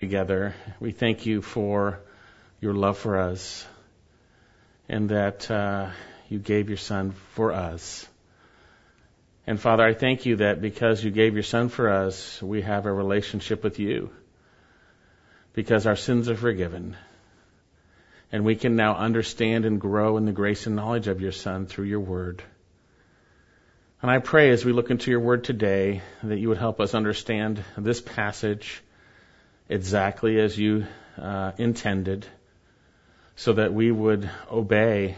together. We thank you for your love for us and that uh, you gave your son for us. And Father, I thank you that because you gave your son for us, we have a relationship with you because our sins are forgiven. And we can now understand and grow in the grace and knowledge of your son through your word. And I pray as we look into your word today that you would help us understand this passage exactly as you uh, intended so that we would obey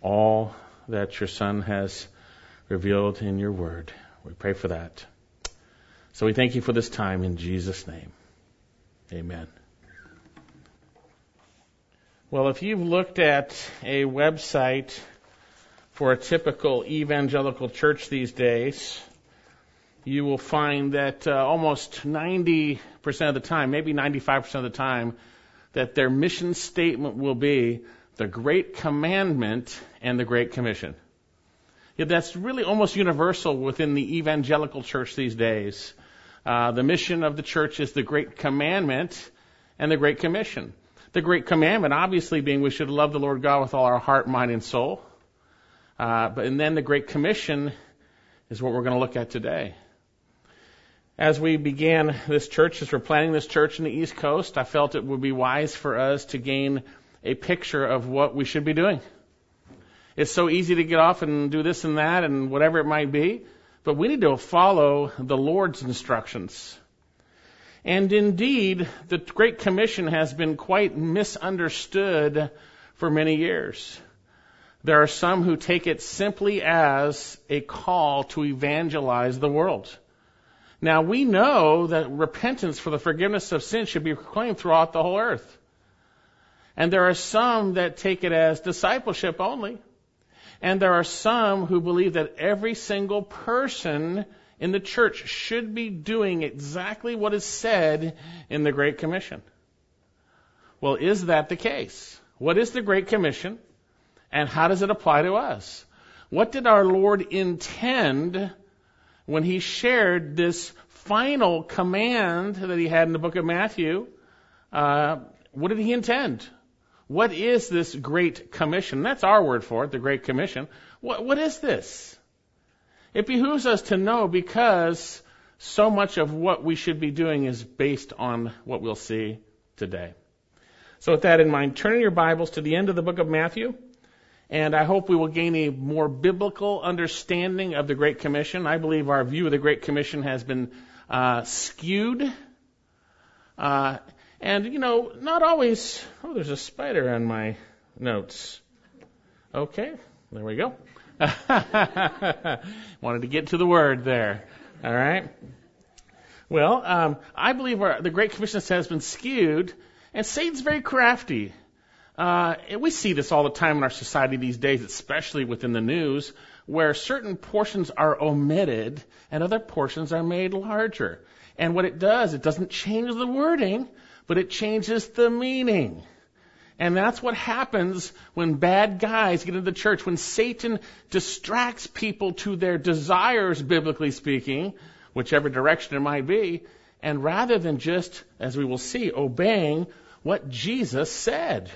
all that your son has revealed in your word. We pray for that. So we thank you for this time in Jesus' name. Amen. Well, if you've looked at a website for a typical evangelical church these days, you will find that uh, almost 90% of the time, maybe 95% of the time, that their mission statement will be the Great Commandment and the Great Commission. Yeah, that's really almost universal within the evangelical church these days. Uh, the mission of the church is the Great Commandment and the Great Commission. The Great Commandment, obviously, being we should love the Lord God with all our heart, mind, and soul. Uh, but and then the Great Commission is what we're going to look at today. As we began this church, as we're planning this church in the East Coast, I felt it would be wise for us to gain a picture of what we should be doing. It's so easy to get off and do this and that and whatever it might be, but we need to follow the Lord's instructions. And indeed, the Great Commission has been quite misunderstood for many years. There are some who take it simply as a call to evangelize the world. Now we know that repentance for the forgiveness of sin should be proclaimed throughout the whole earth. And there are some that take it as discipleship only. And there are some who believe that every single person in the church should be doing exactly what is said in the Great Commission. Well, is that the case? What is the Great Commission? And how does it apply to us? What did our Lord intend when he shared this final command that he had in the book of Matthew? Uh, what did he intend? What is this Great Commission? That's our word for it, the Great Commission. What, what is this? It behooves us to know because so much of what we should be doing is based on what we'll see today. So with that in mind, turn your Bibles to the end of the book of Matthew. And I hope we will gain a more biblical understanding of the Great Commission. I believe our view of the Great Commission has been uh, skewed. Uh, and, you know, not always. Oh, there's a spider on my notes. Okay, there we go. Wanted to get to the word there. All right. Well, um, I believe our, the Great Commission has been skewed, and Satan's very crafty. Uh, we see this all the time in our society these days, especially within the news, where certain portions are omitted and other portions are made larger. And what it does, it doesn't change the wording, but it changes the meaning. And that's what happens when bad guys get into the church, when Satan distracts people to their desires, biblically speaking, whichever direction it might be, and rather than just, as we will see, obeying what Jesus said.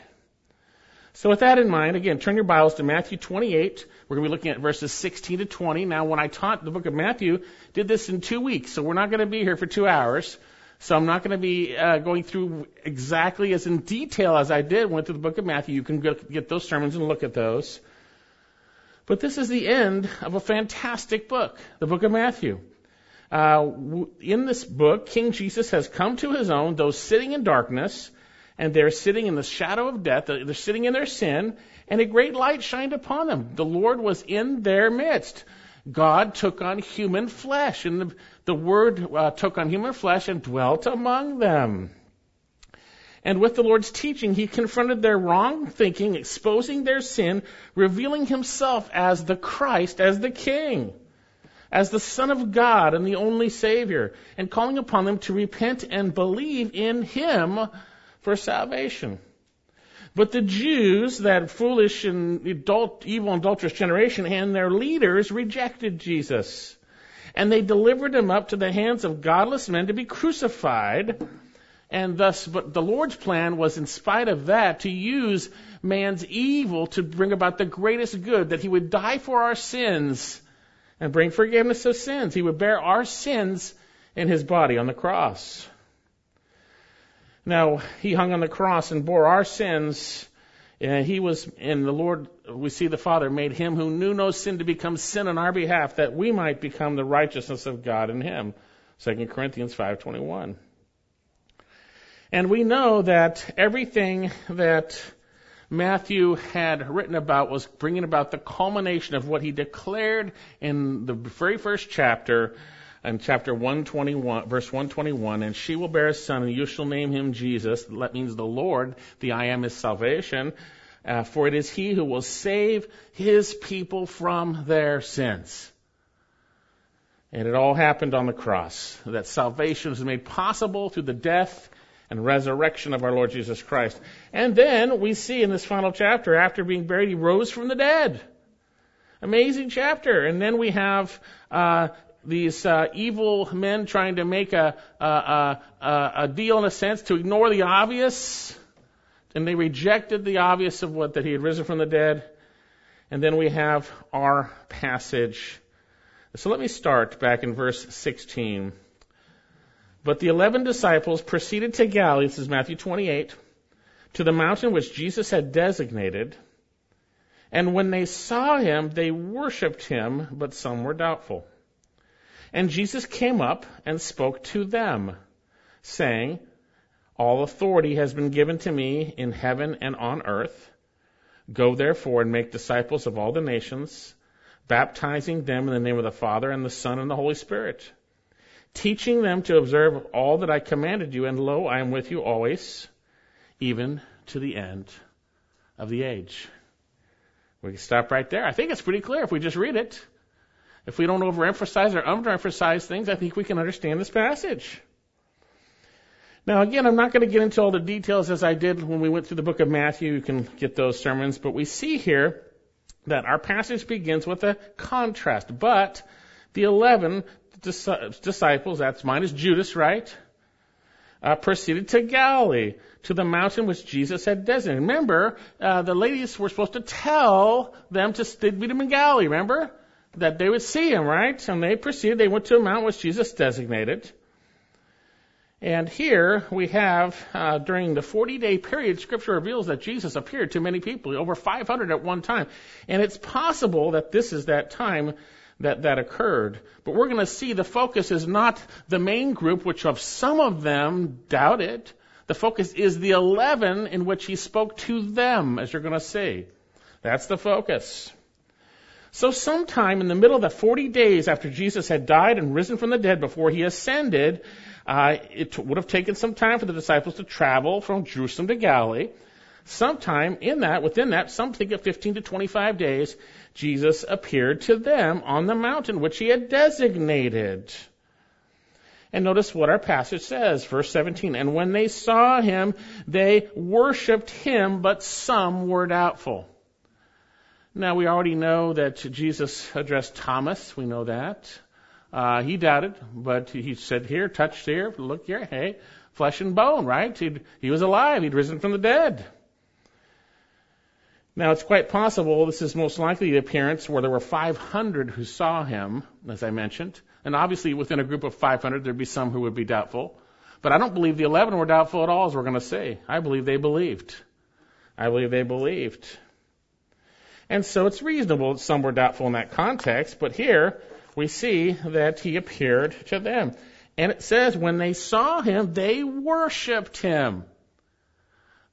So with that in mind, again, turn your Bibles to Matthew 28. We're going to be looking at verses 16 to 20. Now, when I taught the book of Matthew, did this in two weeks, so we're not going to be here for two hours. So I'm not going to be uh, going through exactly as in detail as I did went through the book of Matthew. You can get those sermons and look at those. But this is the end of a fantastic book, the book of Matthew. Uh, in this book, King Jesus has come to his own, those sitting in darkness, and they're sitting in the shadow of death. They're sitting in their sin, and a great light shined upon them. The Lord was in their midst. God took on human flesh, and the, the Word uh, took on human flesh and dwelt among them. And with the Lord's teaching, he confronted their wrong thinking, exposing their sin, revealing himself as the Christ, as the King, as the Son of God and the only Savior, and calling upon them to repent and believe in him for salvation. But the Jews, that foolish and adult, evil adulterous generation, and their leaders rejected Jesus. And they delivered him up to the hands of godless men to be crucified. And thus, but the Lord's plan was, in spite of that, to use man's evil to bring about the greatest good, that he would die for our sins and bring forgiveness of sins. He would bear our sins in his body on the cross. Now, he hung on the cross and bore our sins. And he was, and the Lord, we see the Father made him who knew no sin to become sin on our behalf, that we might become the righteousness of God in him. 2 Corinthians 5:21. And we know that everything that Matthew had written about was bringing about the culmination of what he declared in the very first chapter, in chapter 121, verse 121, and she will bear a son, and you shall name him Jesus. That means the Lord. The I am is salvation. Uh, for it is he who will save his people from their sins. And it all happened on the cross. That salvation was made possible through the death and resurrection of our Lord Jesus Christ. And then we see in this final chapter, after being buried, he rose from the dead. Amazing chapter. And then we have uh, these uh, evil men trying to make a, a, a, a deal, in a sense, to ignore the obvious. And they rejected the obvious of what that he had risen from the dead. And then we have our passage. So let me start back in verse 16. But the eleven disciples proceeded to Galilee, this is Matthew 28, to the mountain which Jesus had designated. And when they saw him, they worshipped him, but some were doubtful. And Jesus came up and spoke to them, saying, All authority has been given to me in heaven and on earth. Go therefore and make disciples of all the nations, baptizing them in the name of the Father and the Son and the Holy Spirit teaching them to observe all that I commanded you, and lo, I am with you always, even to the end of the age. We can stop right there. I think it's pretty clear if we just read it. If we don't overemphasize or underemphasize things, I think we can understand this passage. Now, again, I'm not going to get into all the details as I did when we went through the book of Matthew. You can get those sermons, but we see here that our passage begins with a contrast. But the eleven disciples, that's minus Judas, right? Uh, proceeded to Galilee, to the mountain which Jesus had designated. Remember, uh, the ladies were supposed to tell them to meet him in Galilee, remember? That they would see him, right? And they proceeded, they went to a mount which Jesus designated. And here we have, uh, during the 40 day period, Scripture reveals that Jesus appeared to many people, over 500 at one time. And it's possible that this is that time that, that occurred. But we're going to see the focus is not the main group, which of some of them doubted. The focus is the 11 in which he spoke to them, as you're going to see. That's the focus. So sometime in the middle of the 40 days after Jesus had died and risen from the dead before he ascended, uh, it would have taken some time for the disciples to travel from Jerusalem to Galilee. Sometime in that, within that, some think of 15 to 25 days, Jesus appeared to them on the mountain which he had designated. And notice what our passage says, verse 17. And when they saw him, they worshiped him, but some were doubtful. Now we already know that Jesus addressed Thomas. We know that. Uh, he doubted, but he said, here, touch here, look here, hey, flesh and bone, right? He'd, he was alive. He'd risen from the dead. Now, it's quite possible this is most likely the appearance where there were 500 who saw him, as I mentioned. And obviously, within a group of 500, there'd be some who would be doubtful. But I don't believe the 11 were doubtful at all, as we're going to say. I believe they believed. I believe they believed. And so it's reasonable that some were doubtful in that context, but here we see that he appeared to them. And it says, when they saw him, they worshiped him.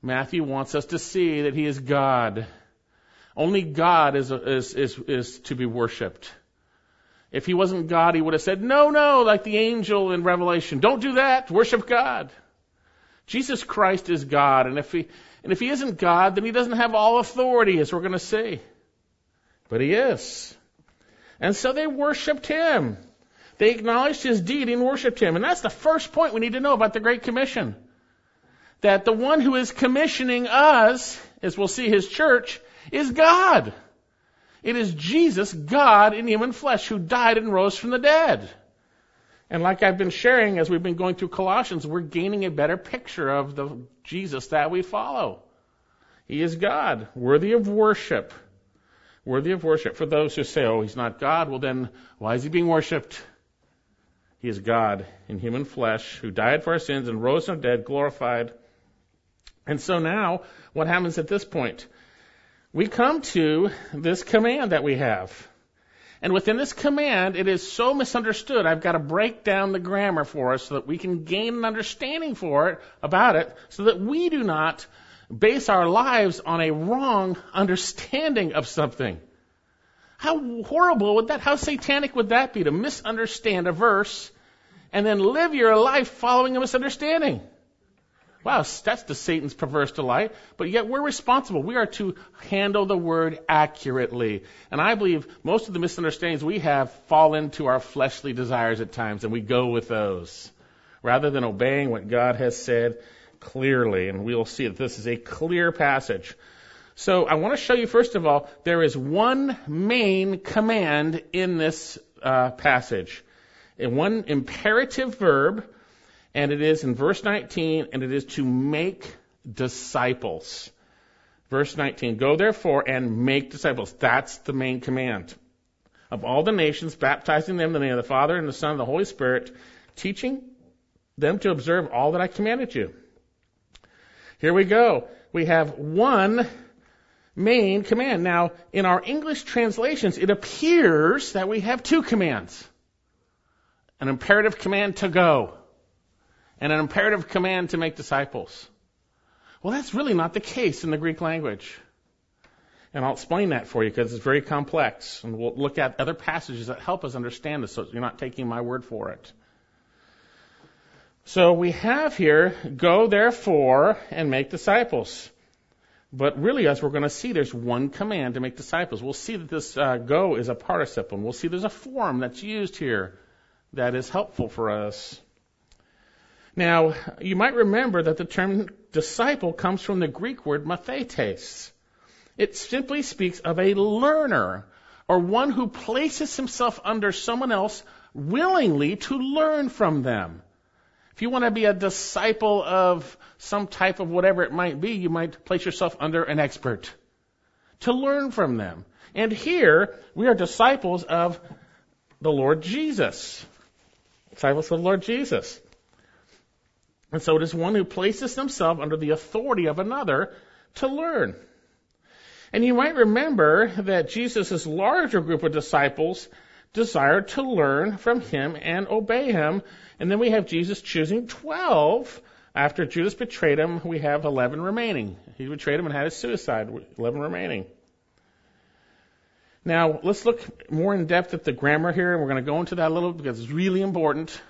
Matthew wants us to see that he is God. Only God is, is, is, is to be worshiped. If he wasn't God, he would have said, no, no, like the angel in Revelation. Don't do that. Worship God. Jesus Christ is God. And if he, and if he isn't God, then he doesn't have all authority, as we're going to see. But he is. And so they worshiped him. They acknowledged his deity and worshiped him. And that's the first point we need to know about the Great Commission that the one who is commissioning us, as we'll see his church, is God. It is Jesus, God in human flesh, who died and rose from the dead. And like I've been sharing as we've been going through Colossians, we're gaining a better picture of the Jesus that we follow. He is God, worthy of worship. Worthy of worship. For those who say, oh, he's not God, well then, why is he being worshiped? He is God in human flesh who died for our sins and rose from the dead, glorified. And so now, what happens at this point? We come to this command that we have. And within this command, it is so misunderstood. I've got to break down the grammar for us so that we can gain an understanding for it, about it, so that we do not base our lives on a wrong understanding of something. How horrible would that, how satanic would that be to misunderstand a verse and then live your life following a misunderstanding? Wow, that's the Satan's perverse delight. But yet we're responsible. We are to handle the word accurately. And I believe most of the misunderstandings we have fall into our fleshly desires at times, and we go with those rather than obeying what God has said clearly. And we'll see that this is a clear passage. So I want to show you, first of all, there is one main command in this uh, passage. And one imperative verb, and it is in verse 19, and it is to make disciples. Verse 19, go therefore and make disciples. That's the main command. Of all the nations, baptizing them in the name of the Father and the Son and the Holy Spirit, teaching them to observe all that I commanded you. Here we go. We have one main command. Now, in our English translations, it appears that we have two commands. An imperative command to go and an imperative command to make disciples. Well, that's really not the case in the Greek language. And I'll explain that for you because it's very complex. And we'll look at other passages that help us understand this so you're not taking my word for it. So we have here, go therefore and make disciples. But really, as we're going to see, there's one command to make disciples. We'll see that this uh, go is a participle, and we'll see there's a form that's used here that is helpful for us. Now, you might remember that the term disciple comes from the Greek word mathetes. It simply speaks of a learner, or one who places himself under someone else willingly to learn from them. If you want to be a disciple of some type of whatever it might be, you might place yourself under an expert to learn from them. And here, we are disciples of the Lord Jesus. Disciples of the Lord Jesus. And so it is one who places himself under the authority of another to learn. And you might remember that Jesus' larger group of disciples desired to learn from him and obey him. And then we have Jesus choosing 12. After Judas betrayed him, we have 11 remaining. He betrayed him and had his suicide, 11 remaining. Now, let's look more in depth at the grammar here, and we're going to go into that a little because it's really important.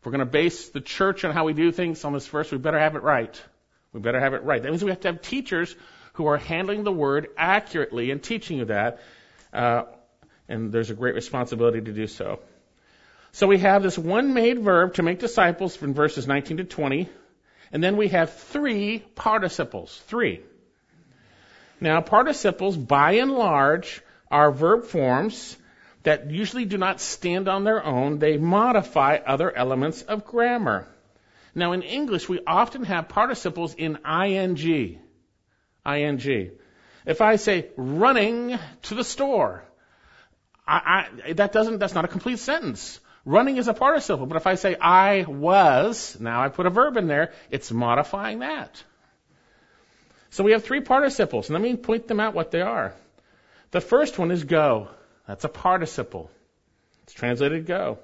If we're going to base the church on how we do things on this verse, we better have it right. We better have it right. That means we have to have teachers who are handling the word accurately and teaching you that. Uh, and there's a great responsibility to do so. So we have this one made verb to make disciples from verses 19 to 20, and then we have three participles. Three. Now, participles, by and large, are verb forms that usually do not stand on their own. They modify other elements of grammar. Now, in English, we often have participles in ing. ing. If I say running to the store, I, I, that doesn't, that's not a complete sentence. Running is a participle, but if I say I was, now I put a verb in there, it's modifying that. So we have three participles, and let me point them out what they are. The first one is go. That's a participle. It's translated go.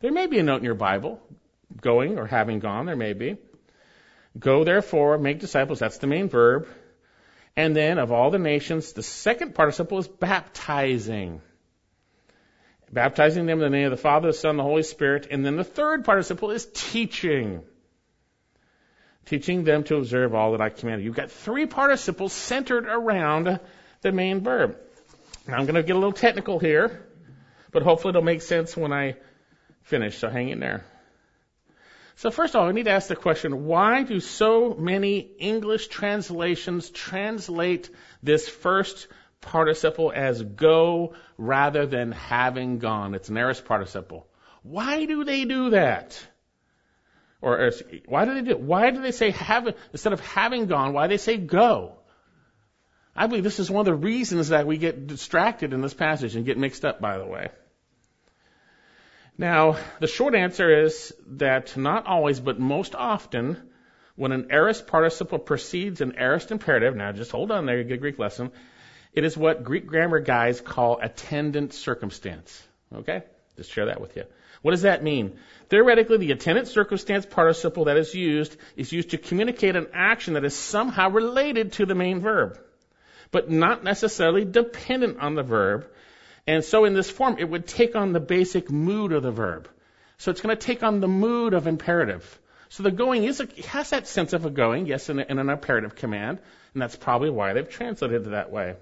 There may be a note in your Bible, going or having gone, there may be. Go therefore, make disciples, that's the main verb. And then of all the nations, the second participle is baptizing. Baptizing them in the name of the Father, the Son, the Holy Spirit. And then the third participle is teaching. Teaching them to observe all that I commanded. You've got three participles centered around the main verb. Now I'm going to get a little technical here, but hopefully it'll make sense when I finish, so hang in there. So first of all, we need to ask the question, why do so many English translations translate this first participle as go rather than having gone? It's an aorist participle. Why do they do that? Or, or why do they do? Why do they say have instead of having gone? Why do they say go? I believe this is one of the reasons that we get distracted in this passage and get mixed up, by the way. Now, the short answer is that not always, but most often, when an aorist participle precedes an aorist imperative, now just hold on there, you get a Greek lesson, it is what Greek grammar guys call attendant circumstance. Okay? Just share that with you. What does that mean? Theoretically, the attendant circumstance participle that is used is used to communicate an action that is somehow related to the main verb, but not necessarily dependent on the verb, and so in this form, it would take on the basic mood of the verb. So it's going to take on the mood of imperative. So the going is a, has that sense of a going, yes, in, a, in an imperative command, and that's probably why they've translated it that way.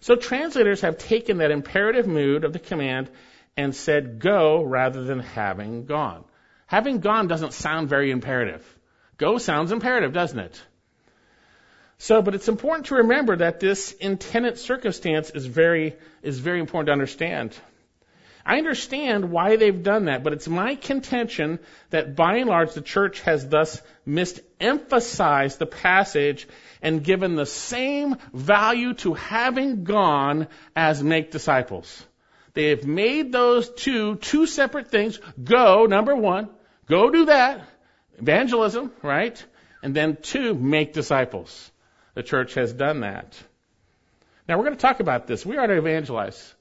So translators have taken that imperative mood of the command and said go rather than having gone. Having gone doesn't sound very imperative. Go sounds imperative, doesn't it? So, but it's important to remember that this attendant circumstance is very, is very important to understand. I understand why they've done that, but it's my contention that by and large the church has thus misemphasized the passage and given the same value to having gone as make disciples. They have made those two, two separate things. Go, number one, go do that. Evangelism, right? And then two, make disciples. The church has done that. Now we're going to talk about this. We are to evangelize.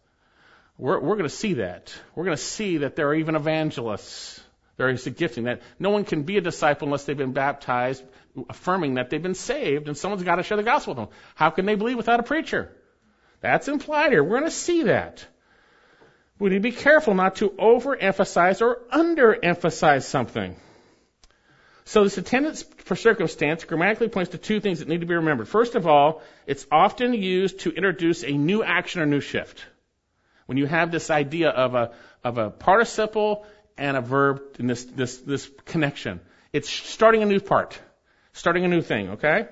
We're, we're going to see that. We're going to see that there are even evangelists. There is a gifting that no one can be a disciple unless they've been baptized, affirming that they've been saved, and someone's got to share the gospel with them. How can they believe without a preacher? That's implied here. We're going to see that. We need to be careful not to overemphasize or underemphasize something. So this attendance for circumstance grammatically points to two things that need to be remembered. First of all, it's often used to introduce a new action or new shift. When you have this idea of a, of a participle and a verb in this, this, this connection, it's starting a new part, starting a new thing, okay?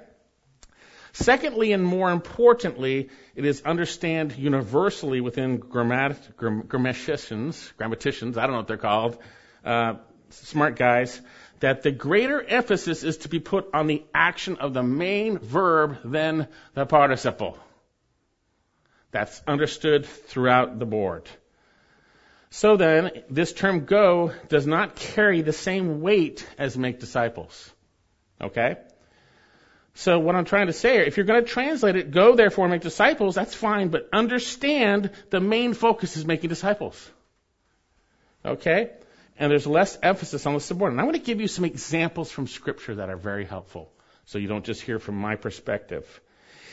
Secondly, and more importantly, it is understood universally within grammat- grammaticians, grammaticians, I don't know what they're called, uh, smart guys, that the greater emphasis is to be put on the action of the main verb than the participle. That's understood throughout the board. So then, this term go does not carry the same weight as make disciples. Okay? So what I'm trying to say here, if you're going to translate it, go therefore make disciples, that's fine, but understand the main focus is making disciples. Okay? And there's less emphasis on the subordinate. I'm going to give you some examples from Scripture that are very helpful, so you don't just hear from my perspective.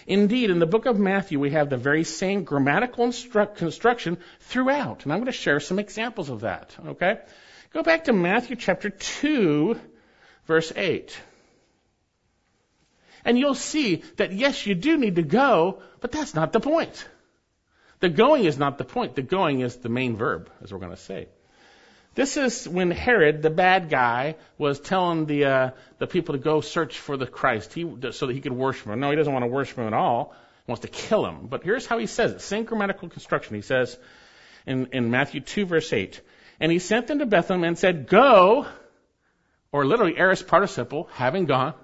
Indeed, in the book of Matthew, we have the very same grammatical instru- construction throughout, and I'm going to share some examples of that. Okay? Go back to Matthew chapter 2, verse 8. And you'll see that yes, you do need to go, but that's not the point. The going is not the point. The going is the main verb, as we're going to say. This is when Herod, the bad guy, was telling the uh, the people to go search for the Christ, he, so that he could worship him. No, he doesn't want to worship him at all. He wants to kill him. But here's how he says it: same grammatical construction. He says in in Matthew two verse eight, and he sent them to Bethlehem and said, "Go," or literally aorist participle, having gone.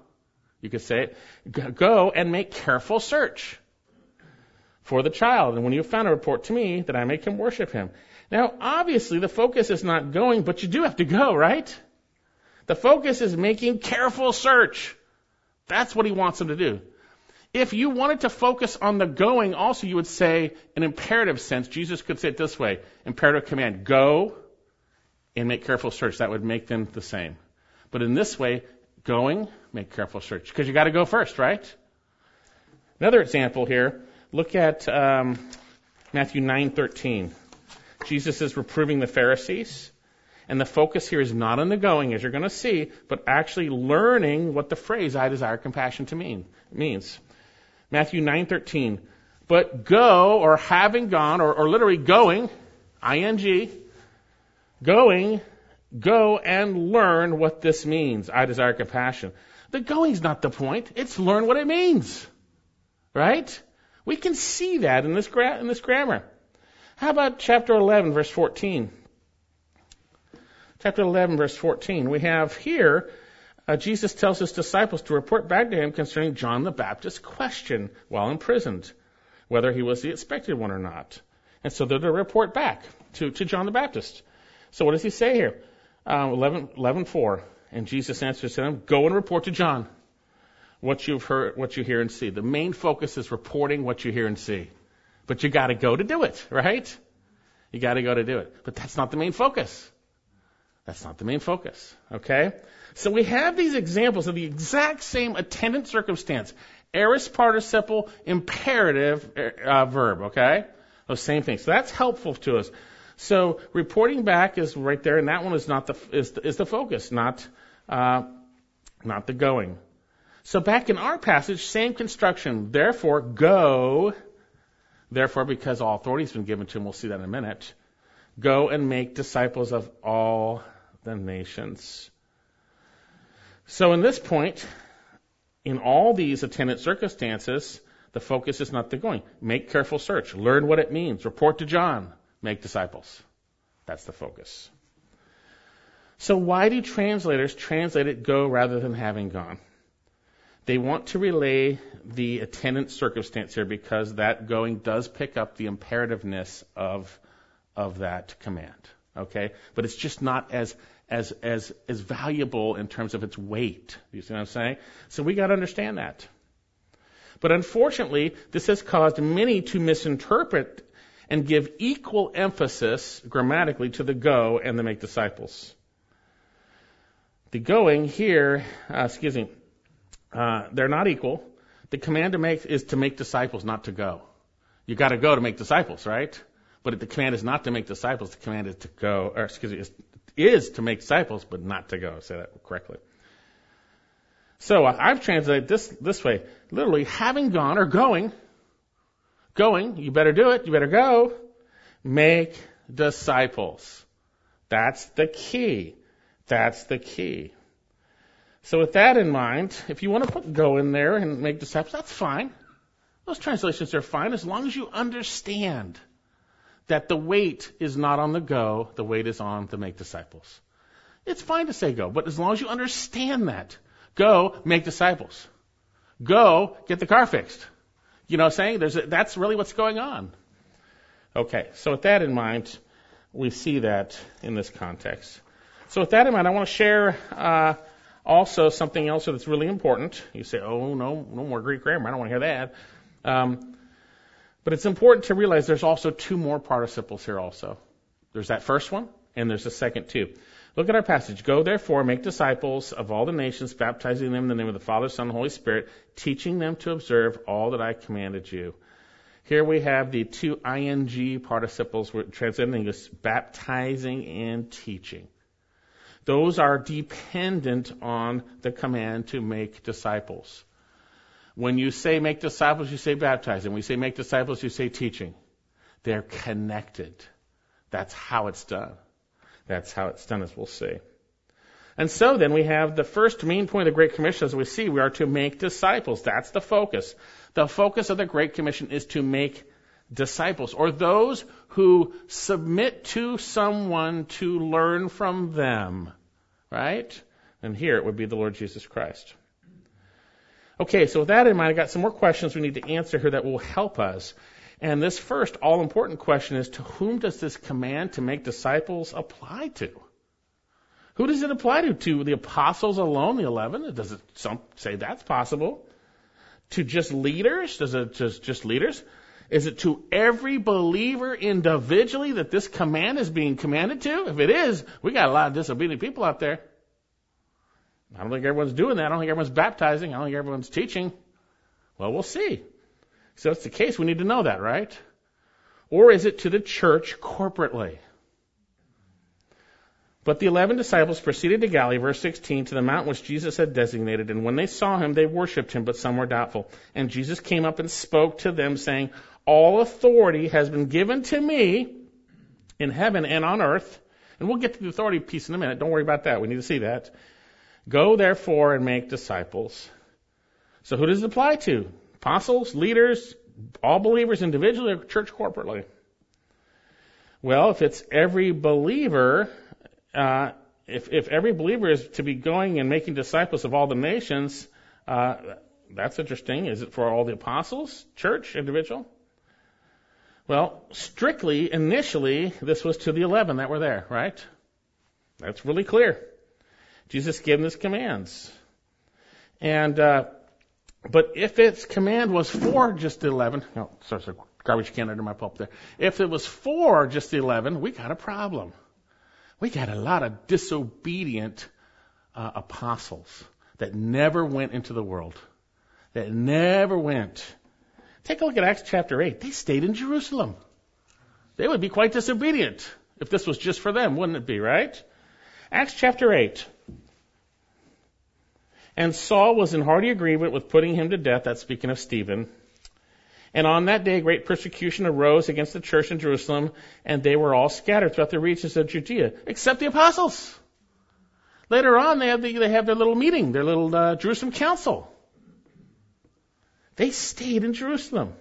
You could say it. Go and make careful search for the child, and when you have found a report to me that I may him worship him. Now, obviously, the focus is not going, but you do have to go, right? The focus is making careful search. That's what he wants them to do. If you wanted to focus on the going, also you would say, in imperative sense, Jesus could say it this way imperative command, go and make careful search. That would make them the same. But in this way, going, make careful search. Because you got to go first, right? Another example here. Look at um, Matthew 9:13. Jesus is reproving the Pharisees. And the focus here is not on the going, as you're going to see, but actually learning what the phrase "I desire compassion" to mean means. Matthew 9:13. But go, or having gone, or, or literally going, ing, going, go and learn what this means. I desire compassion. The going's not the point. It's learn what it means, right? We can see that in this gra- in this grammar. How about chapter 11, verse 14? chapter 11, verse 14, we have here uh, Jesus tells his disciples to report back to him concerning John the Baptist's question while imprisoned, whether he was the expected one or not. And so they're to report back to, to John the Baptist. So what does he say here? Uh, 11, 11 4. And Jesus answers to them, Go and report to John what you've heard, what you hear and see. The main focus is reporting what you hear and see. But you gotta go to do it, right? You gotta go to do it. But that's not the main focus. That's not the main focus, okay? So we have these examples of the exact same attendant circumstance. Aorist participle, imperative uh, verb, okay? Those same things. So that's helpful to us. So reporting back is right there, and that one is not the is the, is the focus, not uh, not the going. So back in our passage, same construction. Therefore, go. Therefore, because all authority has been given to him, we'll see that in a minute. Go and make disciples of all the nations. So in this point, in all these attendant circumstances, the focus is not the going. Make careful search. Learn what it means. Report to John. Make disciples. That's the focus. So why do translators translate it go rather than having gone? They want to relay the attendant circumstance here because that going does pick up the imperativeness of, of that command. Okay? But it's just not as, as, as, as valuable in terms of its weight. You see what I'm saying? So we gotta understand that. But unfortunately, this has caused many to misinterpret and give equal emphasis grammatically to the go and the make disciples. The going here, uh, excuse me, uh, they're not equal. The command to make is to make disciples, not to go. You got to go to make disciples, right? But the command is not to make disciples. The command is to go, or excuse me, is, is to make disciples, but not to go. Say that correctly. So I've translated this this way: literally, having gone or going, going. You better do it. You better go. Make disciples. That's the key. That's the key. So with that in mind, if you want to put go in there and make disciples, that's fine. Those translations are fine as long as you understand that the weight is not on the go, the weight is on the make disciples. It's fine to say go, but as long as you understand that, go make disciples. Go get the car fixed. You know what I'm saying? There's a, that's really what's going on. Okay, so with that in mind, we see that in this context. So with that in mind, I want to share uh, also, something else that's really important. You say, oh, no, no more Greek grammar. I don't want to hear that. Um, but it's important to realize there's also two more participles here also. There's that first one, and there's the second too. Look at our passage. Go therefore, make disciples of all the nations, baptizing them in the name of the Father, Son, and Holy Spirit, teaching them to observe all that I commanded you. Here we have the two ing participles translated English, baptizing and teaching. Those are dependent on the command to make disciples. When you say make disciples, you say baptizing. When you say make disciples, you say teaching. They're connected. That's how it's done. That's how it's done, as we'll see. And so then we have the first main point of the Great Commission, as we see, we are to make disciples. That's the focus. The focus of the Great Commission is to make disciples, or those who submit to someone to learn from them. Right? And here it would be the Lord Jesus Christ. Okay, so with that in mind, I've got some more questions we need to answer here that will help us. And this first all important question is to whom does this command to make disciples apply to? Who does it apply to? To the apostles alone, the eleven? Does it some say that's possible? To just leaders? Does it just just leaders? Is it to every believer individually that this command is being commanded to? If it is, we got a lot of disobedient people out there. I don't think everyone's doing that. I don't think everyone's baptizing. I don't think everyone's teaching. Well, we'll see. So if that's the case, we need to know that, right? Or is it to the church corporately? But the eleven disciples proceeded to Galilee, verse 16, to the mountain which Jesus had designated, and when they saw him, they worshipped him, but some were doubtful. And Jesus came up and spoke to them, saying, all authority has been given to me in heaven and on earth. And we'll get to the authority piece in a minute. Don't worry about that. We need to see that. Go therefore and make disciples. So who does it apply to? Apostles, leaders, all believers individually or church corporately? Well, if it's every believer, uh, if, if every believer is to be going and making disciples of all the nations, uh, that's interesting. Is it for all the apostles, church, individual? Well, strictly, initially, this was to the 11 that were there, right? That's really clear. Jesus gave them his commands. And, uh, but if its command was for just the 11, no, sorry, sorry, garbage can under my pulp there. If it was for just the 11, we got a problem. We got a lot of disobedient uh, apostles that never went into the world, that never went. Take a look at Acts chapter 8. They stayed in Jerusalem. They would be quite disobedient if this was just for them, wouldn't it be, right? Acts chapter 8. And Saul was in hearty agreement with putting him to death. That's speaking of Stephen. And on that day, great persecution arose against the church in Jerusalem, and they were all scattered throughout the regions of Judea, except the apostles. Later on, they have, the, they have their little meeting, their little uh, Jerusalem council. They stayed in Jerusalem.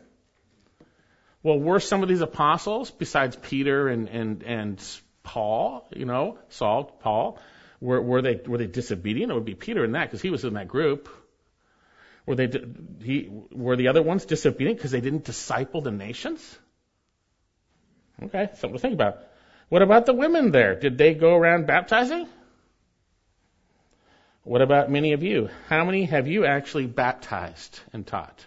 Well, were some of these apostles, besides Peter and, and, and Paul, you know, Saul, Paul, were, were they were they disobedient? It would be Peter in that because he was in that group. Were they he were the other ones disobedient because they didn't disciple the nations? Okay, something to think about. What about the women there? Did they go around baptizing? What about many of you? How many have you actually baptized and taught?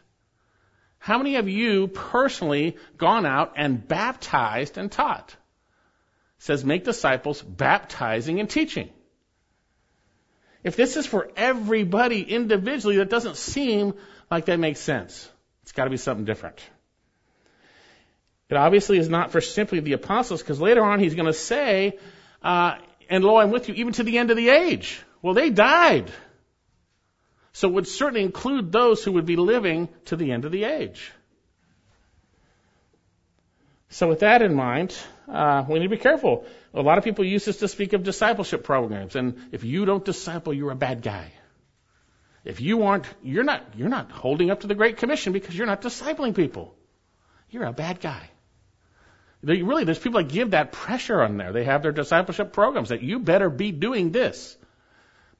How many of you personally gone out and baptized and taught? It says make disciples, baptizing and teaching. If this is for everybody individually, that doesn't seem like that makes sense. It's got to be something different. It obviously is not for simply the apostles, because later on he's going to say, uh, and lo, I'm with you even to the end of the age. Well, they died. So it would certainly include those who would be living to the end of the age. So with that in mind, uh, we need to be careful. A lot of people use this to speak of discipleship programs, and if you don't disciple, you're a bad guy. If you aren't, you're not, you're not holding up to the Great Commission because you're not discipling people. You're a bad guy. They, really, there's people that give that pressure on there. They have their discipleship programs that you better be doing this.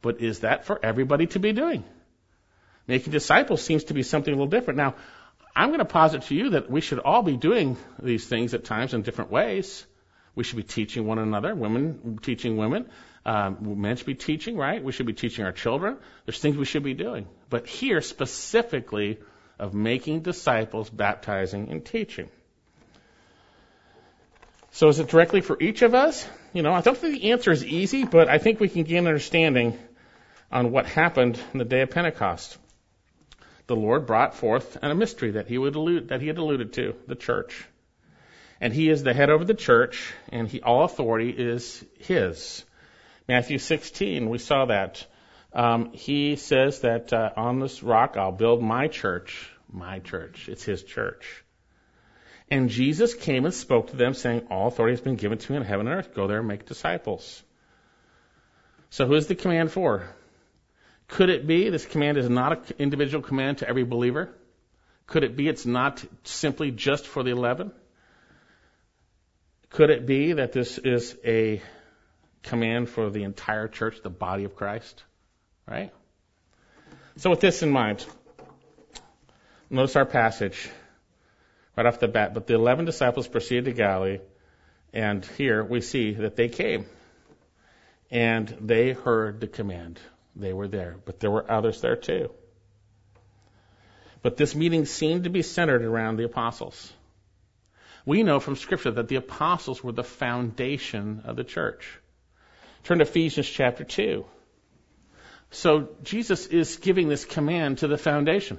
But is that for everybody to be doing? Making disciples seems to be something a little different. Now, I'm going to posit to you that we should all be doing these things at times in different ways. We should be teaching one another, women teaching women, um, men should be teaching, right? We should be teaching our children. There's things we should be doing. But here, specifically, of making disciples, baptizing, and teaching. So is it directly for each of us? You know, I don't think the answer is easy, but I think we can gain understanding on what happened in the day of Pentecost the Lord brought forth a mystery that he would allude, that he had alluded to, the church. And he is the head over the church, and he, all authority is his. Matthew 16, we saw that. Um, he says that uh, on this rock I'll build my church, my church. It's his church. And Jesus came and spoke to them, saying, All authority has been given to me in heaven and earth. Go there and make disciples. So who is the command for? Could it be this command is not an individual command to every believer? Could it be it's not simply just for the 11? Could it be that this is a command for the entire church, the body of Christ? Right? So, with this in mind, notice our passage right off the bat. But the 11 disciples proceeded to Galilee, and here we see that they came and they heard the command. They were there, but there were others there too. But this meeting seemed to be centered around the apostles. We know from Scripture that the apostles were the foundation of the church. Turn to Ephesians chapter 2. So Jesus is giving this command to the foundation.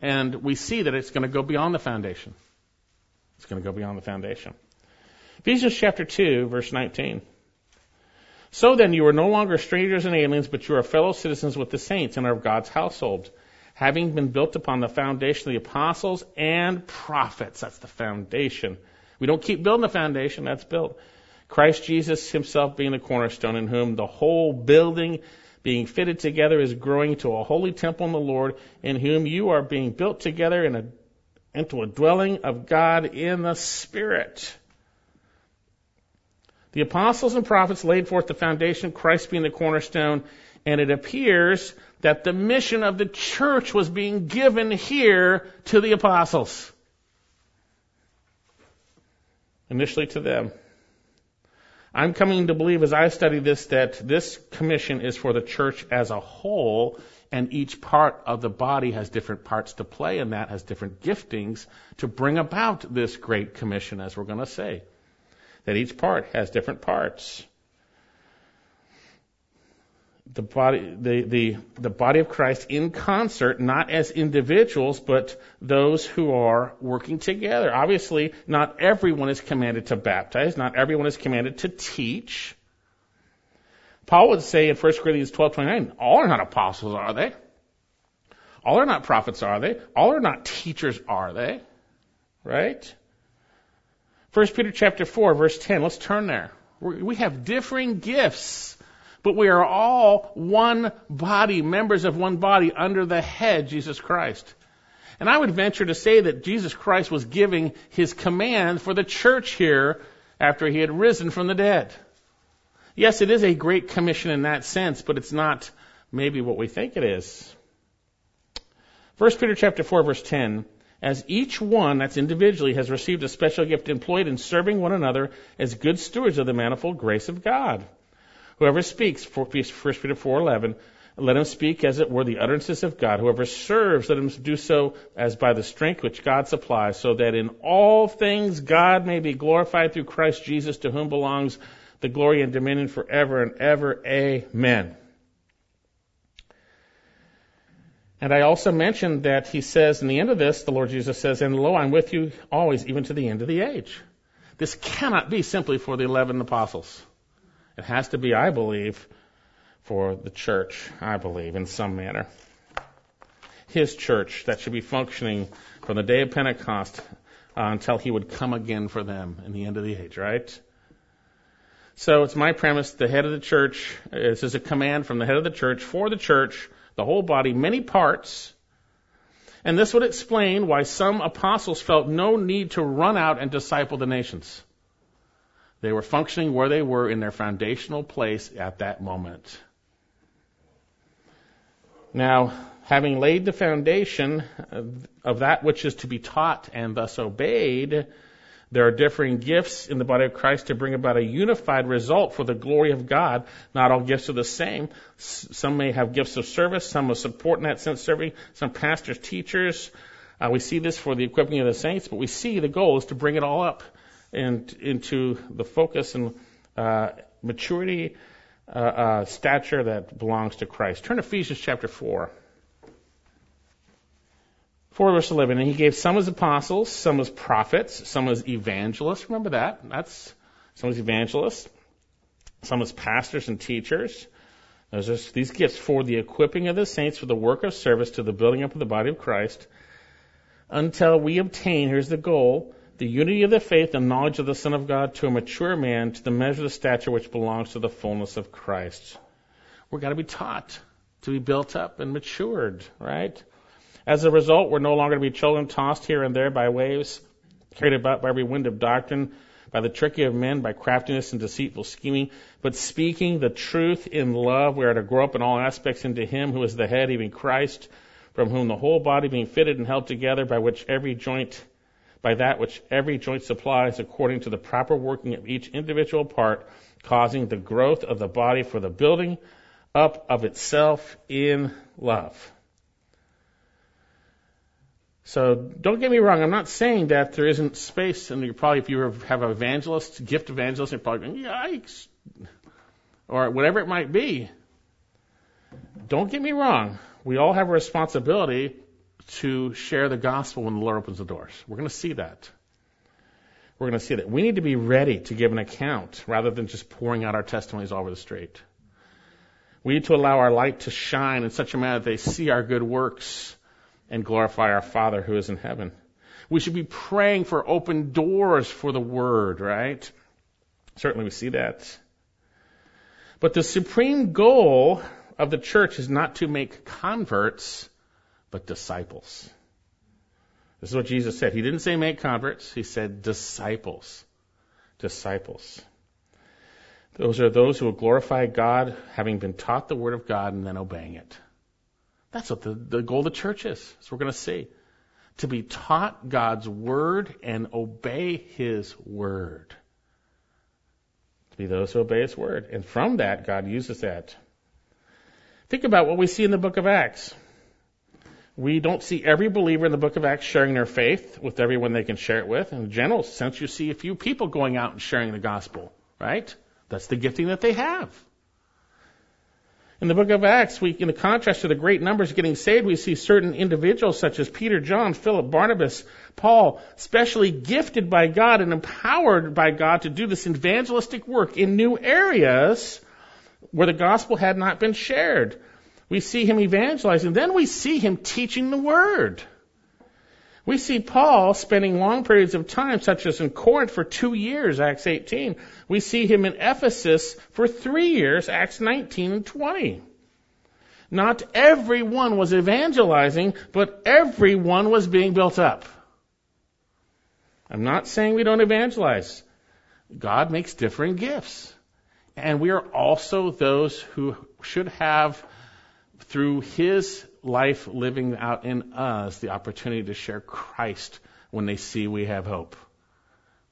And we see that it's going to go beyond the foundation. It's going to go beyond the foundation. Ephesians chapter 2, verse 19. So then, you are no longer strangers and aliens, but you are fellow citizens with the saints and are of God's household, having been built upon the foundation of the apostles and prophets. That's the foundation. We don't keep building the foundation, that's built. Christ Jesus himself being the cornerstone, in whom the whole building being fitted together is growing to a holy temple in the Lord, in whom you are being built together in a, into a dwelling of God in the Spirit. The apostles and prophets laid forth the foundation, Christ being the cornerstone, and it appears that the mission of the church was being given here to the apostles. Initially to them. I'm coming to believe as I study this that this commission is for the church as a whole, and each part of the body has different parts to play, and that has different giftings to bring about this great commission, as we're going to say. That each part has different parts the body, the, the, the body of Christ in concert, not as individuals, but those who are working together. Obviously, not everyone is commanded to baptize, not everyone is commanded to teach. Paul would say in 1 Corinthians 12:29, all are not apostles, are they? All are not prophets, are they? All are not teachers, are they? Right? 1 Peter chapter 4, verse 10. Let's turn there. We have differing gifts but we are all one body, members of one body under the head, Jesus Christ. And I would venture to say that Jesus Christ was giving his command for the church here after he had risen from the dead. Yes, it is a great commission in that sense, but it's not maybe what we think it is. 1 Peter chapter 4 verse 10, as each one, that's individually, has received a special gift employed in serving one another as good stewards of the manifold grace of God. Whoever speaks, 1 Peter 4.11, let him speak as it were the utterances of God. Whoever serves, let him do so as by the strength which God supplies, so that in all things God may be glorified through Christ Jesus, to whom belongs the glory and dominion forever and ever. Amen. And I also mentioned that he says in the end of this, the Lord Jesus says, And lo, I'm with you always, even to the end of the age. This cannot be simply for the eleven apostles. It has to be, I believe, for the church, I believe, in some manner. His church that should be functioning from the day of Pentecost uh, until he would come again for them in the end of the age, right? So it's my premise, the head of the church, this is a command from the head of the church for the church, the whole body, many parts. And this would explain why some apostles felt no need to run out and disciple the nations. They were functioning where they were in their foundational place at that moment. Now, having laid the foundation of that which is to be taught and thus obeyed, there are differing gifts in the body of Christ to bring about a unified result for the glory of God. Not all gifts are the same. Some may have gifts of service, some of support in that sense, serving, some pastors, teachers. Uh, we see this for the equipping of the saints, but we see the goal is to bring it all up and into the focus and uh, maturity, uh, uh, stature that belongs to Christ. Turn to Ephesians chapter 4. 4 verse 11. And he gave some as apostles, some as prophets, some as evangelists. Remember that? That's some as evangelists, some as pastors and teachers. There's just these gifts for the equipping of the saints for the work of service to the building up of the body of Christ until we obtain, here's the goal, the unity of the faith and knowledge of the Son of God to a mature man, to the measure of the stature which belongs to the fullness of Christ. We've got to be taught to be built up and matured, right? As a result, we're no longer to be children tossed here and there by waves, carried about by every wind of doctrine, by the trickery of men, by craftiness and deceitful scheming, but speaking the truth in love, we are to grow up in all aspects into Him who is the head, even Christ, from whom the whole body being fitted and held together by which every joint by that which every joint supplies according to the proper working of each individual part, causing the growth of the body for the building up of itself in love. So don't get me wrong. I'm not saying that there isn't space, and you probably, if you have an evangelist, gift evangelist, you're probably going, yikes, or whatever it might be. Don't get me wrong. We all have a responsibility to share the gospel when the Lord opens the doors. We're going to see that. We're going to see that. We need to be ready to give an account rather than just pouring out our testimonies all over the street. We need to allow our light to shine in such a manner that they see our good works and glorify our Father who is in heaven. We should be praying for open doors for the Word, right? Certainly we see that. But the supreme goal of the church is not to make converts, but disciples. This is what Jesus said. He didn't say make converts, he said disciples. Disciples. Those are those who will glorify God, having been taught the Word of God and then obeying it. That's what the, the goal of the church is, as we're going to see. To be taught God's Word and obey His Word. To be those who obey His Word. And from that, God uses that. Think about what we see in the book of Acts. We don't see every believer in the book of Acts sharing their faith with everyone they can share it with. In a general sense, you see a few people going out and sharing the gospel, right? That's the gifting that they have. In the book of Acts, we, in contrast to the great numbers getting saved, we see certain individuals such as Peter, John, Philip, Barnabas, Paul, specially gifted by God and empowered by God to do this evangelistic work in new areas where the gospel had not been shared. We see him evangelizing. Then we see him teaching the word. We see Paul spending long periods of time, such as in Corinth for two years, Acts 18. We see him in Ephesus for three years, Acts 19 and 20. Not everyone was evangelizing, but everyone was being built up. I'm not saying we don't evangelize. God makes different gifts. And we are also those who should have, through His life living out in us the opportunity to share Christ when they see we have hope.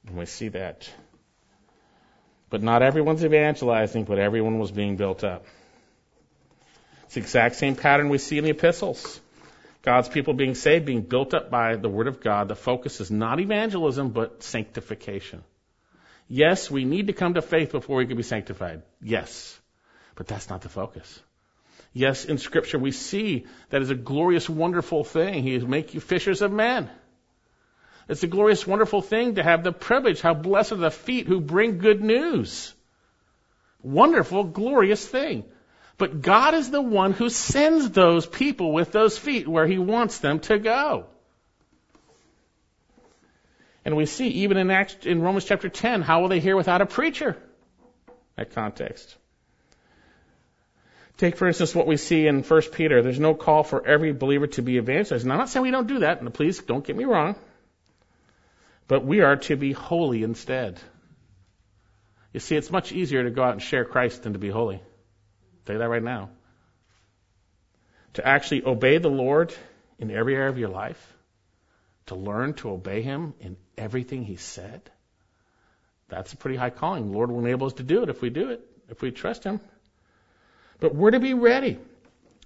When we see that. But not everyone's evangelizing, but everyone was being built up. It's the exact same pattern we see in the epistles. God's people being saved, being built up by the Word of God. The focus is not evangelism, but sanctification. Yes, we need to come to faith before we can be sanctified. Yes. But that's not the focus. Yes, in Scripture we see that is a glorious, wonderful thing. He make you fishers of men. It's a glorious, wonderful thing to have the privilege. How blessed are the feet who bring good news. Wonderful, glorious thing. But God is the one who sends those people with those feet where He wants them to go. And we see even in Acts, in Romans chapter 10, how will they hear without a preacher? That context. Take, for instance, what we see in 1 Peter. There's no call for every believer to be evangelist. And I'm not saying we don't do that, and please don't get me wrong. But we are to be holy instead. You see, it's much easier to go out and share Christ than to be holy. You that right now. To actually obey the Lord in every area of your life, to learn to obey Him in everything He said, that's a pretty high calling. The Lord will enable us to do it if we do it, if we trust Him. But we're to be ready.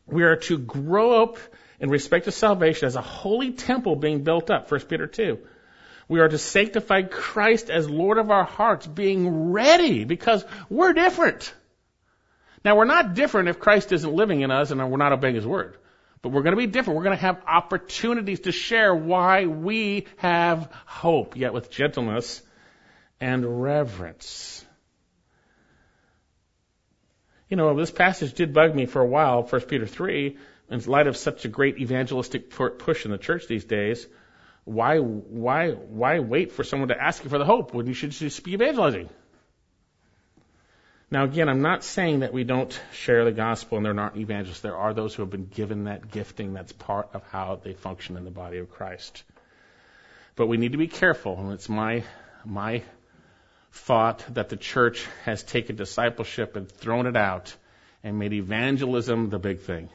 We are to grow up in respect to salvation as a holy temple being built up, 1 Peter 2. We are to sanctify Christ as Lord of our hearts, being ready because we're different. Now we're not different if Christ isn't living in us and we're not obeying His word. But we're going to be different. We're going to have opportunities to share why we have hope, yet with gentleness and reverence. You know, this passage did bug me for a while, 1 Peter 3, in light of such a great evangelistic push in the church these days. Why, why, why wait for someone to ask you for the hope when you should just be evangelizing? Now, again, I'm not saying that we don't share the gospel and there aren't evangelists. There are those who have been given that gifting that's part of how they function in the body of Christ. But we need to be careful, and it's my, my thought that the church has taken discipleship and thrown it out and made evangelism the big thing.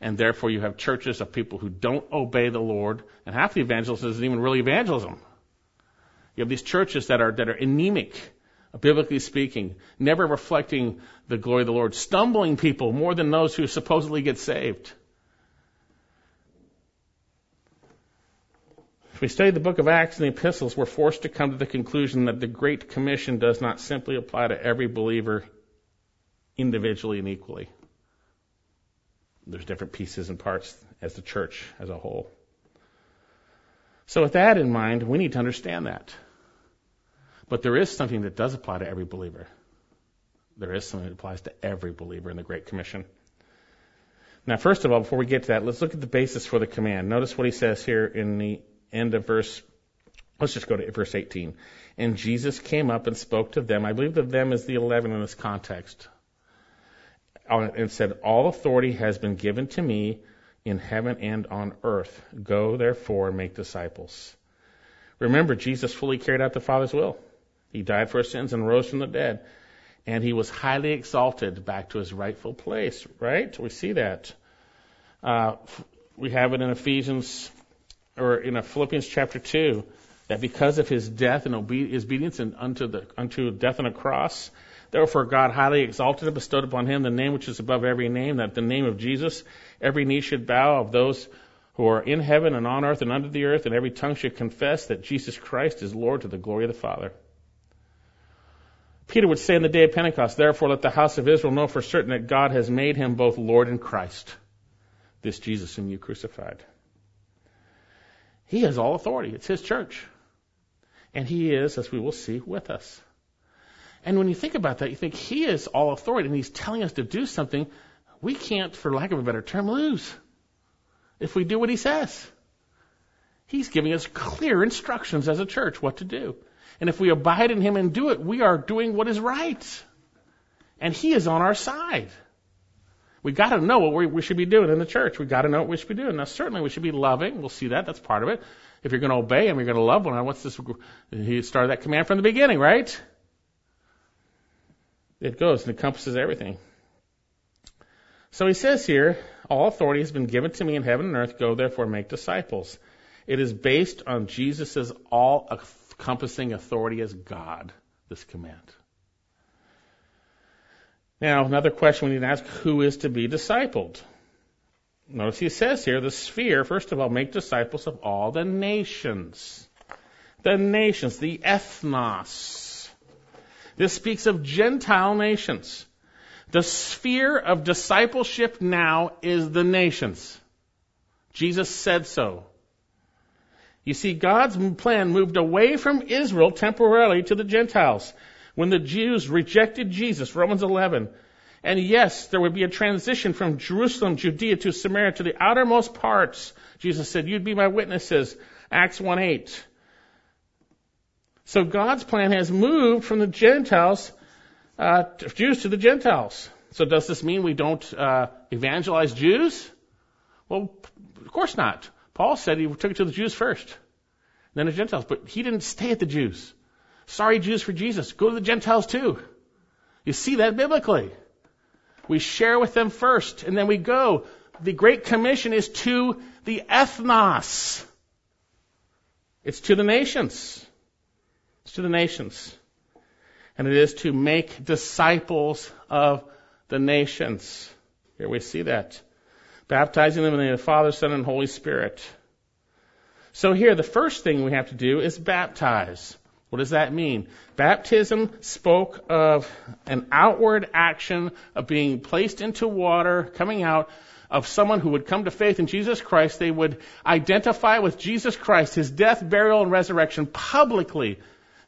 And therefore you have churches of people who don't obey the Lord, and half the evangelism isn't even really evangelism. You have these churches that are, that are anemic, biblically speaking, never reflecting the glory of the Lord, stumbling people more than those who supposedly get saved. If we study the book of Acts and the epistles, we're forced to come to the conclusion that the Great Commission does not simply apply to every believer individually and equally. There's different pieces and parts as the church as a whole. So with that in mind, we need to understand that. But there is something that does apply to every believer. There is something that applies to every believer in the Great Commission. Now, first of all, before we get to that, let's look at the basis for the command. Notice what he says here in the end of verse, let's just go to verse 18. And Jesus came up and spoke to them. I believe that them is the 11 in this context. Uh, and said, All authority has been given to me in heaven and on earth. Go therefore and make disciples. Remember, Jesus fully carried out the Father's will. He died for our sins and rose from the dead. and he was highly exalted back to his rightful place, right? We see that. Uh, we have it in Ephesians, or in Philippians chapter 2, that because of his death and obedience and unto, the, unto death on a cross, therefore God highly exalted and bestowed upon him the name which is above every name, that the name of Jesus every knee should bow of those who are in heaven and on earth and under the earth, and every tongue should confess that Jesus Christ is Lord to the glory of the Father. Peter would say in the day of Pentecost, Therefore let the house of Israel know for certain that God has made him both Lord and Christ, this Jesus whom you crucified. He has all authority. It's his church. And he is, as we will see, with us. And when you think about that, you think he is all authority and he's telling us to do something we can't, for lack of a better term, lose if we do what he says. He's giving us clear instructions as a church what to do. And if we abide in Him and do it, we are doing what is right. And He is on our side. We got to know what we, we should be doing in the church. We got to know what we should be doing. Now, certainly we should be loving. We'll see that. That's part of it. If you're going to obey Him, you're going to love one another. What's this? He started that command from the beginning, right? It goes and encompasses everything. So he says here, all authority has been given to me in heaven and earth. Go therefore make disciples. It is based on Jesus' all encompassing authority as God, this command. Now, another question we need to ask who is to be discipled? Notice he says here the sphere, first of all, make disciples of all the nations. The nations, the ethnos. This speaks of Gentile nations. The sphere of discipleship now is the nations. Jesus said so. You see, God's plan moved away from Israel temporarily to the Gentiles when the Jews rejected Jesus, Romans 11. And yes, there would be a transition from Jerusalem, Judea to Samaria to the outermost parts. Jesus said, You'd be my witnesses, Acts 1 8. So God's plan has moved from the Gentiles, uh, Jews to the Gentiles. So does this mean we don't uh, evangelize Jews? Well, of course not. Paul said he took it to the Jews first, then the Gentiles. But he didn't stay at the Jews. Sorry, Jews for Jesus. Go to the Gentiles too. You see that biblically. We share with them first, and then we go. The Great Commission is to the ethnos. It's to the nations. It's to the nations. And it is to make disciples of the nations. Here we see that baptizing them in the name of the Father, Son, and Holy Spirit. So here, the first thing we have to do is baptize. What does that mean? Baptism spoke of an outward action of being placed into water, coming out, of someone who would come to faith in Jesus Christ. They would identify with Jesus Christ, his death, burial, and resurrection publicly.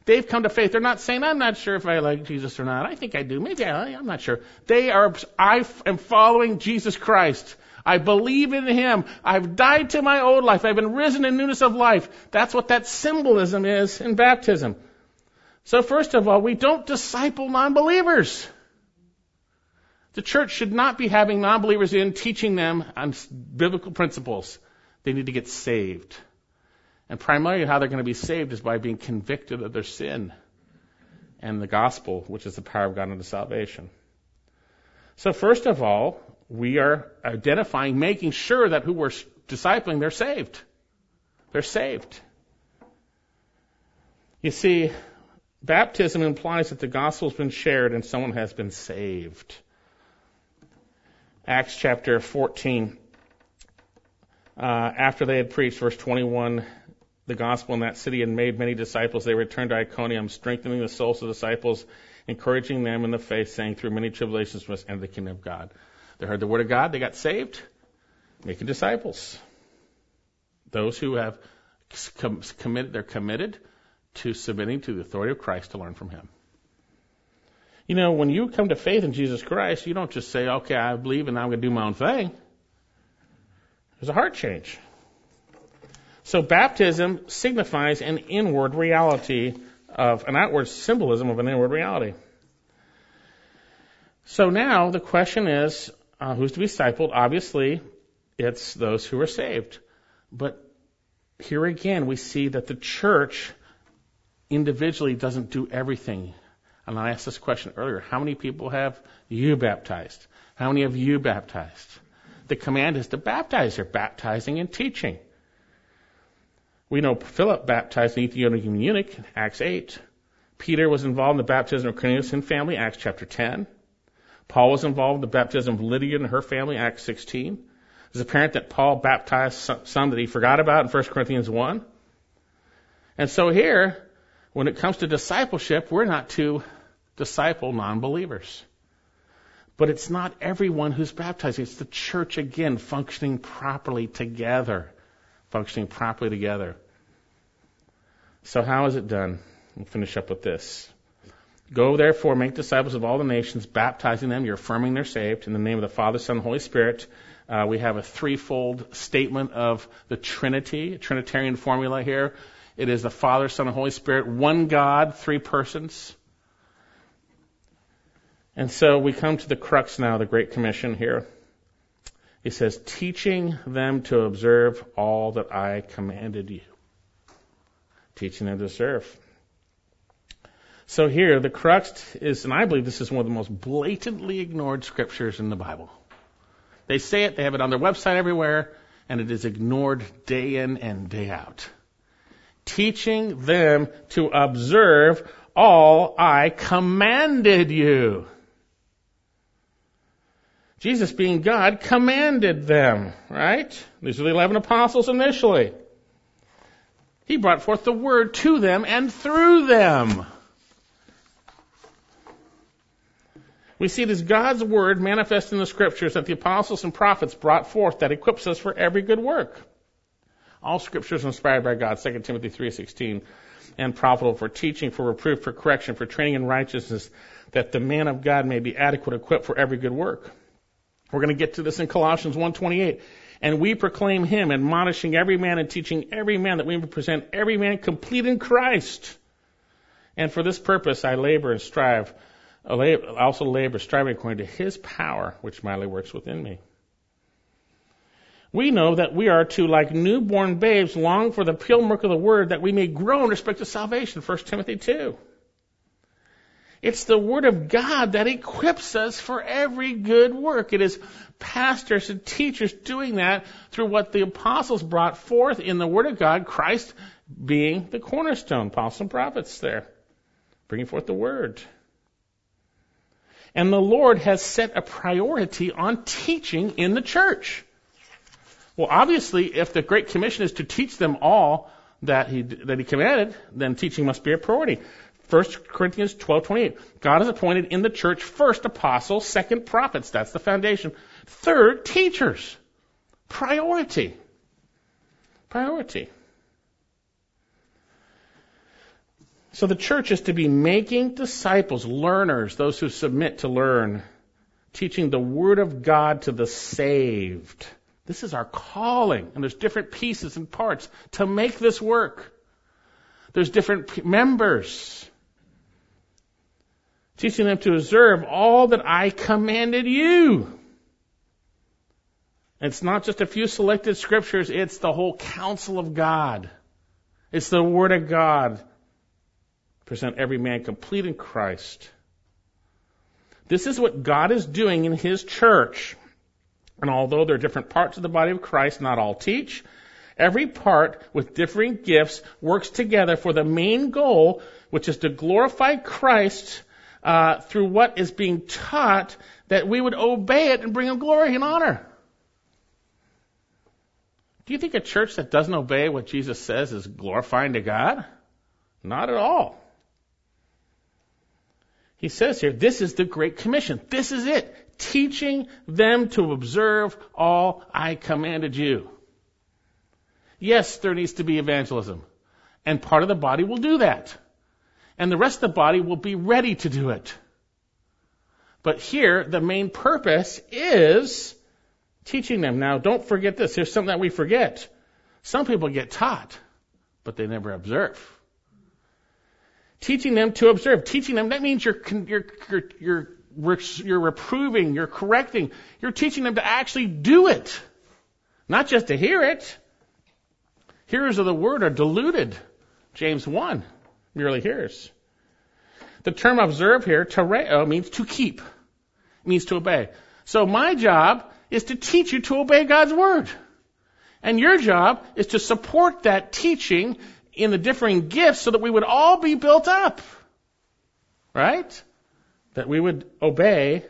They've come to faith. They're not saying, I'm not sure if I like Jesus or not. I think I do. Maybe I, I'm not sure. They are, I am following Jesus Christ. I believe in Him. I've died to my old life. I've been risen in newness of life. That's what that symbolism is in baptism. So first of all, we don't disciple non-believers. The church should not be having non-believers in teaching them on biblical principles. They need to get saved. And primarily how they're going to be saved is by being convicted of their sin and the gospel, which is the power of God unto salvation. So first of all, we are identifying, making sure that who we're discipling, they're saved. They're saved. You see, baptism implies that the gospel's been shared and someone has been saved. Acts chapter 14. Uh, after they had preached, verse 21, the gospel in that city and made many disciples, they returned to Iconium, strengthening the souls of the disciples, encouraging them in the faith, saying, Through many tribulations must enter the kingdom of God. They heard the word of God, they got saved, making disciples. Those who have committed, they're committed to submitting to the authority of Christ to learn from Him. You know, when you come to faith in Jesus Christ, you don't just say, okay, I believe and I'm going to do my own thing. There's a heart change. So baptism signifies an inward reality of an outward symbolism of an inward reality. So now the question is, uh, who's to be discipled? Obviously, it's those who are saved. But here again, we see that the church individually doesn't do everything. And I asked this question earlier. How many people have you baptized? How many have you baptized? The command is to baptize. They're baptizing and teaching. We know Philip baptized the Ethiopian eunuch, in Acts 8. Peter was involved in the baptism of Cornelius and family, Acts chapter 10. Paul was involved in the baptism of Lydia and her family, Acts 16. It's apparent that Paul baptized some that he forgot about in 1 Corinthians 1. And so here, when it comes to discipleship, we're not to disciple non-believers. But it's not everyone who's baptized. It's the church again functioning properly together functioning properly together. So how is it done? We'll finish up with this. Go therefore, make disciples of all the nations, baptizing them. You're affirming they're saved in the name of the Father, Son, and Holy Spirit. Uh, we have a threefold statement of the Trinity, Trinitarian formula here. It is the Father, Son, and Holy Spirit, one God, three persons. And so we come to the crux now, the Great Commission here. He says, teaching them to observe all that I commanded you. Teaching them to observe. So here, the crux is, and I believe this is one of the most blatantly ignored scriptures in the Bible. They say it, they have it on their website everywhere, and it is ignored day in and day out. Teaching them to observe all I commanded you. Jesus, being God, commanded them, right? These are the 11 apostles initially. He brought forth the word to them and through them. We see it as God's word manifest in the scriptures that the apostles and prophets brought forth that equips us for every good work. All scriptures inspired by God, 2 Timothy 3:16, and profitable for teaching, for reproof, for correction, for training in righteousness, that the man of God may be adequate equipped for every good work. We're going to get to this in Colossians 1:28. And we proclaim him, admonishing every man and teaching every man that we may present every man complete in Christ. And for this purpose I labor and strive, also labor, striving according to his power, which mightily works within me. We know that we are to, like newborn babes, long for the pure milk of the word that we may grow in respect to salvation. 1 Timothy 2. It's the Word of God that equips us for every good work. It is pastors and teachers doing that through what the apostles brought forth in the Word of God, Christ being the cornerstone, apostles and prophets there, bringing forth the Word. And the Lord has set a priority on teaching in the church. Well, obviously, if the Great Commission is to teach them all that he, that he commanded, then teaching must be a priority. 1 Corinthians 12:28. God has appointed in the church first apostles, second prophets. That's the foundation. Third, teachers. Priority. Priority. So the church is to be making disciples, learners, those who submit to learn, teaching the word of God to the saved. This is our calling, and there's different pieces and parts to make this work. There's different members teaching them to observe all that I commanded you. It's not just a few selected scriptures, it's the whole counsel of God. It's the Word of God. Present every man complete in Christ. This is what God is doing in His church. And although there are different parts of the body of Christ, not all teach, every part with differing gifts works together for the main goal, which is to glorify Christ uh, through what is being taught that we would obey it and bring him glory and honor. Do you think a church that doesn't obey what Jesus says is glorifying to God? Not at all. He says here, this is the Great Commission. This is it. Teaching them to observe all I commanded you. Yes, there needs to be evangelism. And part of the body will do that and the rest of the body will be ready to do it. But here, the main purpose is teaching them. Now, don't forget this. Here's something that we forget. Some people get taught, but they never observe. Teaching them to observe. Teaching them, that means you're, you're, you're, you're, you're reproving, you're correcting. You're teaching them to actually do it. Not just to hear it. Hearers of the word are deluded. James 1 merely hears. The term observe here, tereo, means to keep. Means to obey. So my job is to teach you to obey God's word. And your job is to support that teaching in the differing gifts so that we would all be built up. Right? That we would obey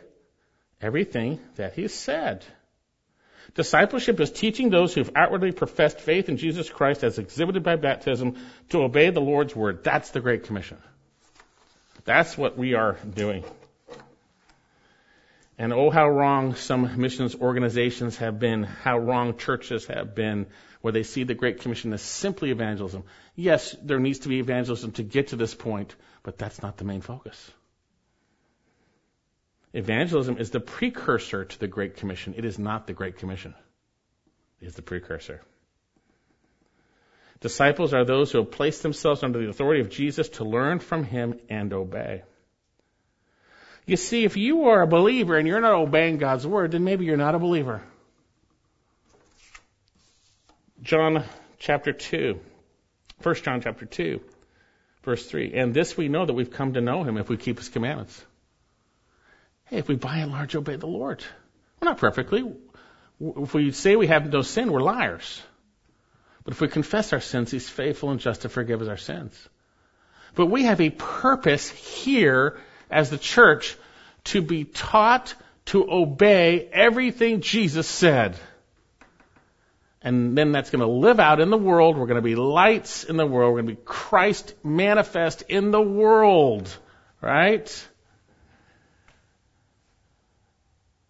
everything that He said. Discipleship is teaching those who've outwardly professed faith in Jesus Christ as exhibited by baptism to obey the Lord's word. That's the Great Commission. That's what we are doing. And oh, how wrong some missions organizations have been, how wrong churches have been, where they see the Great Commission as simply evangelism. Yes, there needs to be evangelism to get to this point, but that's not the main focus. Evangelism is the precursor to the Great Commission. It is not the Great Commission. It is the precursor. Disciples are those who have placed themselves under the authority of Jesus to learn from him and obey. You see, if you are a believer and you're not obeying God's word, then maybe you're not a believer. John chapter 2, 1 John chapter 2, verse 3. And this we know that we've come to know him if we keep his commandments. Hey, if we by and large obey the Lord. We're not perfectly. If we say we have no sin, we're liars. But if we confess our sins, he's faithful and just to forgive us our sins. But we have a purpose here as the church to be taught to obey everything Jesus said. And then that's going to live out in the world. We're going to be lights in the world. We're going to be Christ manifest in the world. Right?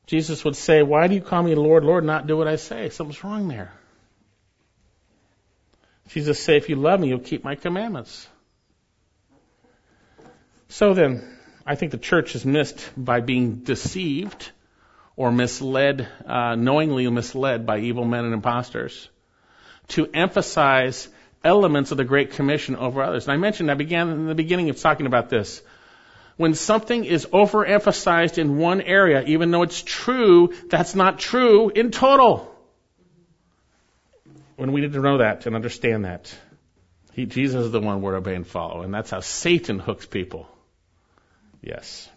Jesus would say, Why do you call me Lord, Lord, not do what I say? Something's wrong there. Jesus said, If you love me, you'll keep my commandments. So then, I think the church is missed by being deceived or misled, uh, knowingly misled by evil men and impostors to emphasize elements of the Great Commission over others. And I mentioned, I began in the beginning of talking about this. When something is overemphasized in one area, even though it's true, that's not true in total. When we need to know that and understand that, he, Jesus is the one we're to obey and follow, and that's how Satan hooks people. Yes.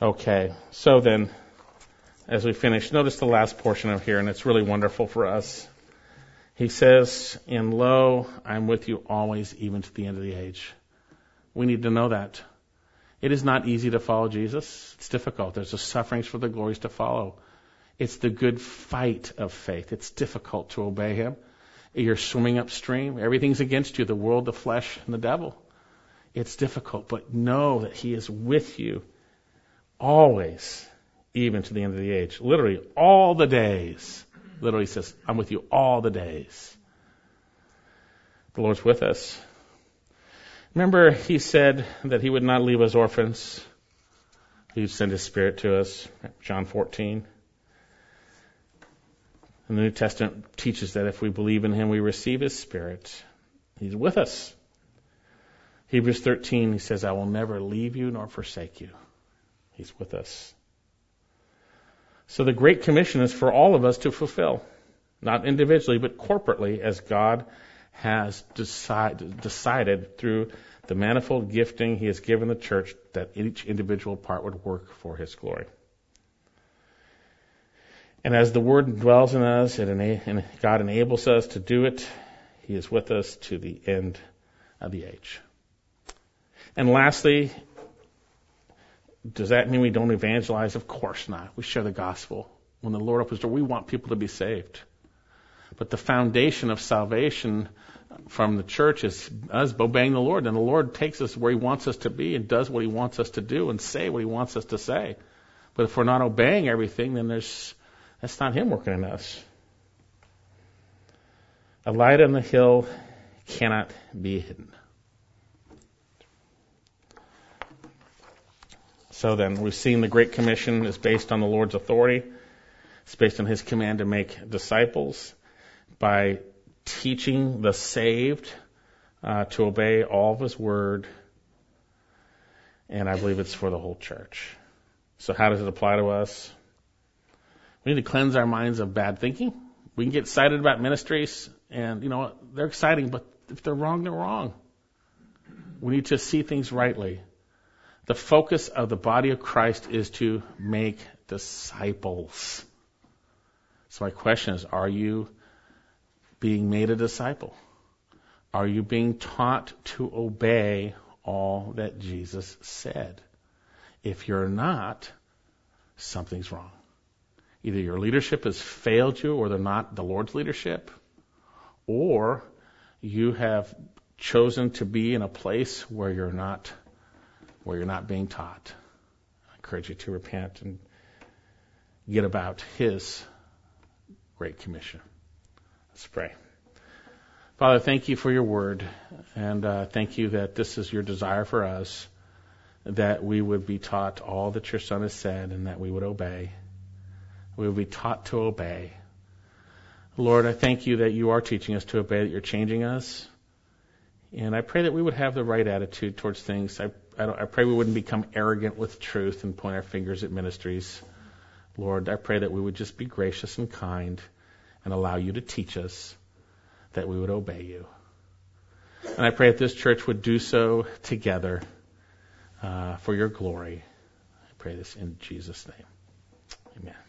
Okay, so then, as we finish, notice the last portion of here, and it's really wonderful for us. He says, And lo, I'm with you always, even to the end of the age. We need to know that. It is not easy to follow Jesus. It's difficult. There's the sufferings for the glories to follow. It's the good fight of faith. It's difficult to obey Him. You're swimming upstream. Everything's against you the world, the flesh, and the devil. It's difficult, but know that He is with you always, even to the end of the age. Literally, all the days. Literally says, I'm with you all the days. The Lord's with us. Remember, He said that He would not leave us orphans. He would send His Spirit to us. John 14. And the New Testament teaches that if we believe in Him, we receive His Spirit. He's with us. Hebrews 13, he says, I will never leave you nor forsake you. He's with us. So the Great Commission is for all of us to fulfill, not individually, but corporately, as God has decide, decided through the manifold gifting He has given the church that each individual part would work for His glory. And as the Word dwells in us and God enables us to do it, He is with us to the end of the age. And lastly, does that mean we don't evangelize? Of course not. We share the gospel. When the Lord opens the door, we want people to be saved. But the foundation of salvation from the church is us obeying the Lord. And the Lord takes us where He wants us to be and does what He wants us to do and say what He wants us to say. But if we're not obeying everything, then there's that's not Him working in us. A light on the hill cannot be hidden. So then, we've seen the Great Commission is based on the Lord's authority. It's based on His command to make disciples by teaching the saved uh, to obey all of His word. And I believe it's for the whole church. So how does it apply to us? We need to cleanse our minds of bad thinking. We can get excited about ministries, and you know they're exciting, but if they're wrong, they're wrong. We need to see things rightly. The focus of the body of Christ is to make disciples. So my question is, are you being made a disciple? Are you being taught to obey all that Jesus said? If you're not, something's wrong. Either your leadership has failed you or they're not the Lord's leadership, or you have chosen to be in a place where you're not where you're not being taught. I encourage you to repent and get about his great commission. Let's pray. Father, thank you for your word, and uh, thank you that this is your desire for us, that we would be taught all that your Son has said, and that we would obey. We would be taught to obey. Lord, I thank you that you are teaching us to obey, that you're changing us. And I pray that we would have the right attitude towards things. I, I, I, pray we wouldn't become arrogant with truth and point our fingers at ministries. Lord, I pray that we would just be gracious and kind and allow you to teach us, that we would obey you. And I pray that this church would do so together uh, for your glory. I pray this in Jesus' name. Amen.